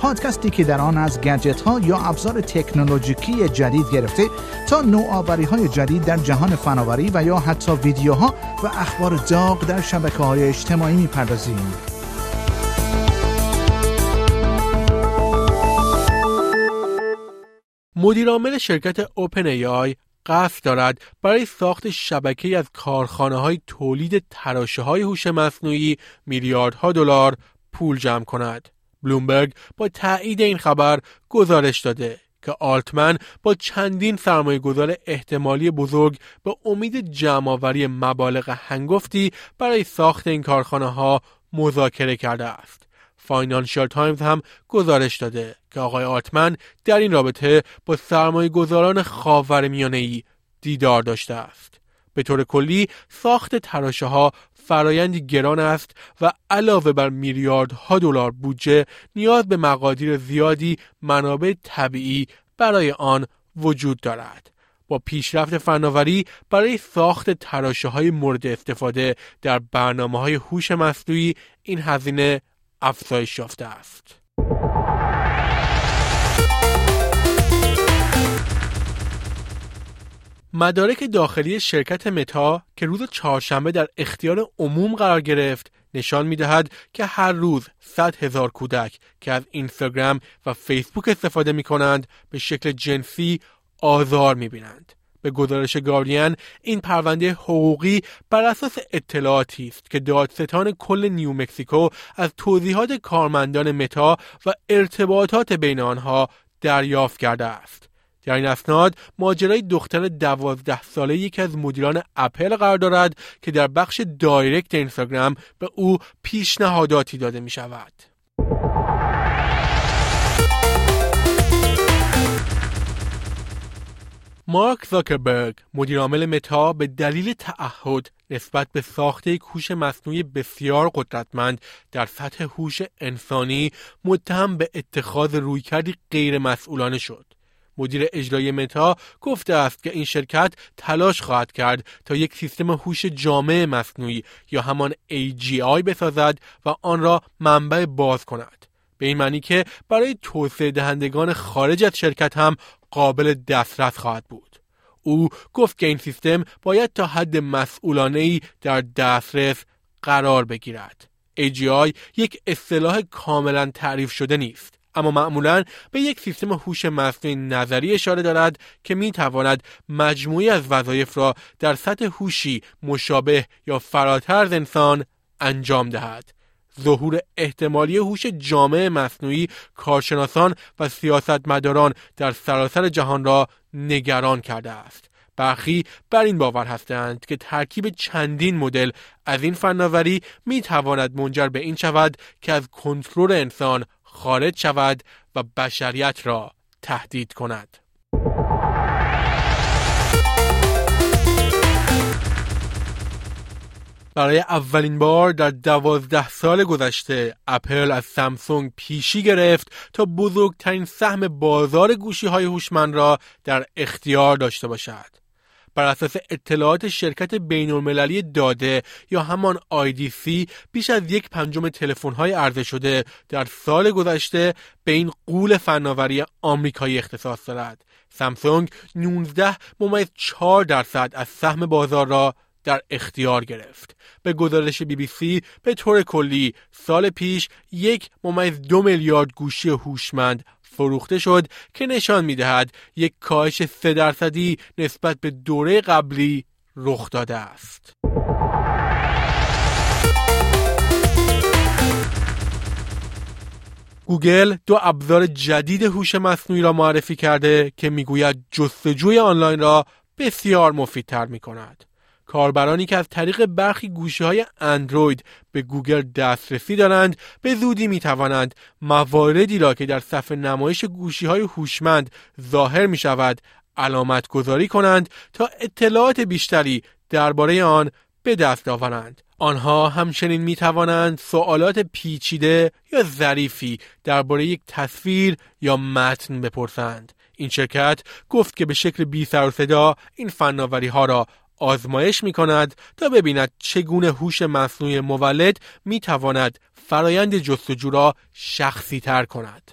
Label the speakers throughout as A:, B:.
A: پادکستی که در آن از گجت ها یا ابزار تکنولوژیکی جدید گرفته تا نوآوری های جدید در جهان فناوری و یا حتی ویدیوها و اخبار داغ در شبکه های اجتماعی می‌پردازیم.
B: مدیرعامل شرکت اوپن ای آی قصد دارد برای ساخت شبکه از کارخانه های تولید تراشه های هوش مصنوعی میلیاردها دلار پول جمع کند. بلومبرگ با تایید این خبر گزارش داده که آلتمن با چندین سرمایه گذار احتمالی بزرگ به امید جمعآوری مبالغ هنگفتی برای ساخت این کارخانه ها مذاکره کرده است. فاینانشال تایمز هم گزارش داده که آقای آلتمن در این رابطه با سرمایه گذاران خاورمیانه ای دیدار داشته است. به طور کلی ساخت تراشه ها فرایندی گران است و علاوه بر میلیاردها دلار بودجه نیاز به مقادیر زیادی منابع طبیعی برای آن وجود دارد. با پیشرفت فناوری برای ساخت تراشه های مورد استفاده در برنامه های هوش مصنوعی این هزینه افزایش یافته است. مدارک داخلی شرکت متا که روز چهارشنبه در اختیار عموم قرار گرفت نشان می دهد که هر روز 100 هزار کودک که از اینستاگرام و فیسبوک استفاده می کنند به شکل جنسی آزار می بینند. به گزارش گاردین این پرونده حقوقی بر اساس اطلاعاتی است که دادستان کل نیو مکسیکو از توضیحات کارمندان متا و ارتباطات بین آنها دریافت کرده است. در این اسناد ماجرای دختر دوازده ساله یکی از مدیران اپل قرار دارد که در بخش direct اینستاگرام به او پیشنهاداتی داده می شود. مارک زاکربرگ مدیرعامل متا به دلیل تعهد نسبت به ساخت یک هوش مصنوعی بسیار قدرتمند در سطح هوش انسانی متهم به اتخاذ رویکردی غیر مسئولانه شد. مدیر اجرایی متا گفته است که این شرکت تلاش خواهد کرد تا یک سیستم هوش جامع مصنوعی یا همان AGI بسازد و آن را منبع باز کند. به این معنی که برای توسعه دهندگان خارج از شرکت هم قابل دسترس خواهد بود. او گفت که این سیستم باید تا حد مسئولانه ای در دسترس قرار بگیرد. AGI یک اصطلاح کاملا تعریف شده نیست. اما معمولا به یک سیستم هوش مصنوعی نظری اشاره دارد که می تواند مجموعی از وظایف را در سطح هوشی مشابه یا فراتر از انسان انجام دهد. ظهور احتمالی هوش جامع مصنوعی کارشناسان و سیاستمداران در سراسر جهان را نگران کرده است. برخی بر این باور هستند که ترکیب چندین مدل از این فناوری می تواند منجر به این شود که از کنترل انسان خارج شود و بشریت را تهدید کند. برای اولین بار در دوازده سال گذشته اپل از سامسونگ پیشی گرفت تا بزرگترین سهم بازار گوشی های هوشمند را در اختیار داشته باشد. بر اساس اطلاعات شرکت بین المللی داده یا همان IDC بیش از یک پنجم تلفن های عرضه شده در سال گذشته به این قول فناوری آمریکایی اختصاص دارد. سامسونگ 19 ممیز 4 درصد از سهم بازار را در اختیار گرفت. به گزارش بی بی سی به طور کلی سال پیش یک ممیز دو میلیارد گوشی هوشمند فروخته شد که نشان می دهد یک کاهش سه درصدی نسبت به دوره قبلی رخ داده است. گوگل دو ابزار جدید هوش مصنوعی را معرفی کرده که می‌گوید جستجوی آنلاین را بسیار مفیدتر می کند. کاربرانی که از طریق برخی گوشی های اندروید به گوگل دسترسی دارند به زودی می توانند مواردی را که در صفحه نمایش گوشی های هوشمند ظاهر می شود علامت گذاری کنند تا اطلاعات بیشتری درباره آن به دست آورند. آنها همچنین می توانند سوالات پیچیده یا ظریفی درباره یک تصویر یا متن بپرسند. این شرکت گفت که به شکل بی سر و صدا این فناوری ها را آزمایش می کند تا ببیند چگونه هوش مصنوعی مولد می تواند فرایند جستجو را شخصی تر کند.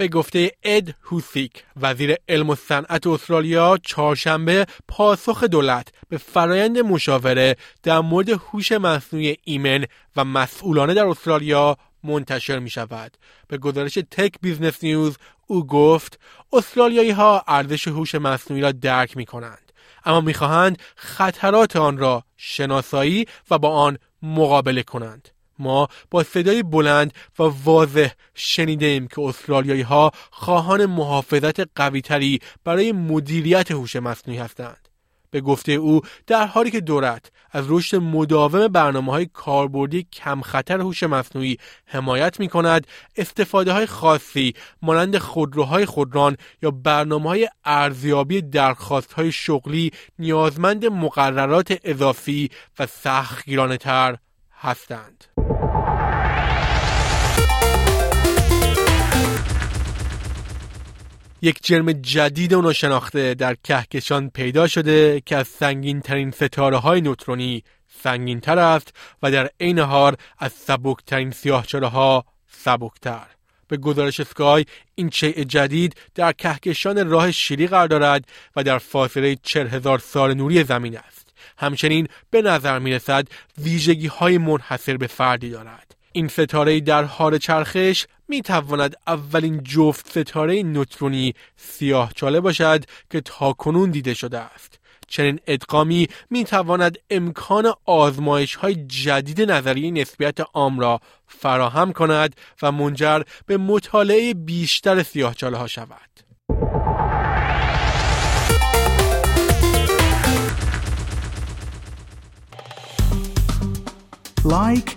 B: به گفته اد هوسیک وزیر علم و صنعت استرالیا چهارشنبه پاسخ دولت به فرایند مشاوره در مورد هوش مصنوعی ایمن و مسئولانه در استرالیا منتشر می شود. به گزارش تک بیزنس نیوز او گفت استرالیایی ها ارزش هوش مصنوعی را درک می کنند اما می‌خواهند خطرات آن را شناسایی و با آن مقابله کنند. ما با صدای بلند و واضح شنیده ایم که استرالیایی ها خواهان محافظت قویتری برای مدیریت هوش مصنوعی هستند. به گفته او در حالی که دولت از رشد مداوم برنامه های کاربردی کم خطر هوش مصنوعی حمایت می کند استفاده های خاصی مانند خودروهای خودران یا برنامه های ارزیابی درخواست های شغلی نیازمند مقررات اضافی و سختگیرانه تر هستند. یک جرم جدید و ناشناخته در کهکشان پیدا شده که از سنگین ترین ستاره های نوترونی سنگین تر است و در عین حال از سبکترین سیاهچاله ها سبکتر. به گزارش سکای این شیء جدید در کهکشان راه شیری قرار دارد و در فاصله چهل هزار سال نوری زمین است. همچنین به نظر می رسد ویژگی های منحصر به فردی دارد. این ستاره در حال چرخش می تواند اولین جفت ستاره نوترونی سیاه چاله باشد که تاکنون دیده شده است. چنین ادغامی می تواند امکان آزمایش های جدید نظریه نسبیت عام را فراهم کند و منجر به مطالعه بیشتر سیاهچاله ها شود.
A: like،